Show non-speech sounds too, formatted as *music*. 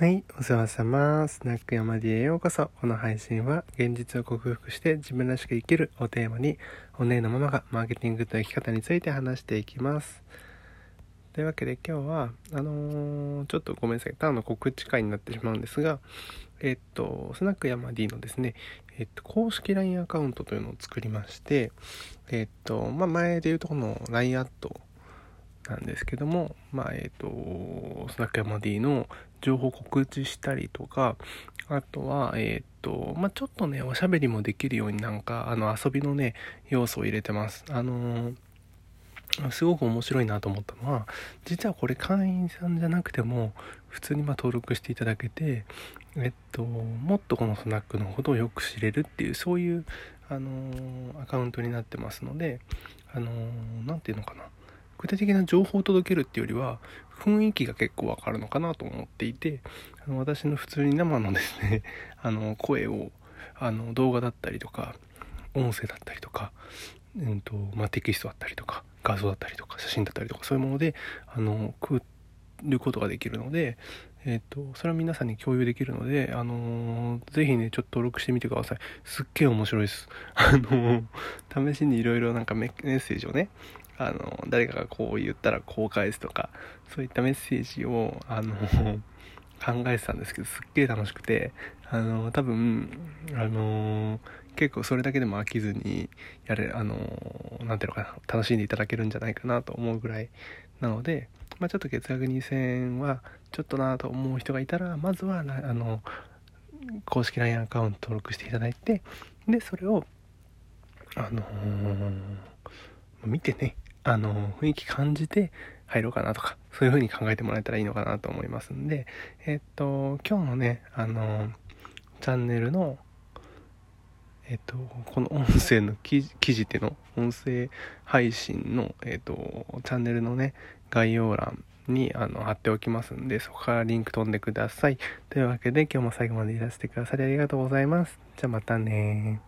はい、お世話様。スナック山 D へようこそ。この配信は、現実を克服して自分らしく生きるをテーマに、お姉のママがマーケティングと生き方について話していきます。というわけで今日は、あのー、ちょっとごめんなさい。ただの告知会になってしまうんですが、えっと、スナック山 D のですね、えっと、公式 LINE アカウントというのを作りまして、えっと、まあ、前で言うとこの LINE アットなんですけども、まあ、えっ、ー、と、スナックヤマディの情報告知したりとか、あとは、えっ、ー、と、まあ、ちょっとね、おしゃべりもできるようになんか、あの、遊びのね、要素を入れてます。あのすごく面白いなと思ったのは、実はこれ会員さんじゃなくても、普通にま登録していただけて、えっと、もっとこのスナックのことをよく知れるっていう、そういう、あのアカウントになってますので、あのー、て言うのかな。具体的な情報を届けるっていうよりは雰囲気が結構わかるのかなと思っていてあの私の普通に生のですね *laughs* あの声をあの動画だったりとか音声だったりとか、うんとまあ、テキストだったりとか画像だったりとか写真だったりとかそういうものであの食ることができるので、えっ、とそれは皆さんに共有できるので、あのー、ぜひねちょっと登録してみてください。すっげえ面白いです。*laughs* あのー、試しにいろいろなんかメッセージをねあの誰かがこう言ったらこう返すとかそういったメッセージをあの考えてたんですけどすっげえ楽しくてあの多分あの結構それだけでも飽きずにやれあの何ていうのかな楽しんでいただけるんじゃないかなと思うぐらいなので、まあ、ちょっと月額2000円はちょっとなと思う人がいたらまずはあの公式 LINE アカウント登録していただいてでそれをあのー、見てねあの、雰囲気感じて入ろうかなとか、そういう風に考えてもらえたらいいのかなと思いますんで、えっと、今日のね、あの、チャンネルの、えっと、この音声の記事っての、音声配信の、えっと、チャンネルのね、概要欄にあの貼っておきますんで、そこからリンク飛んでください。というわけで、今日も最後までいらしてくださりありがとうございます。じゃあまたね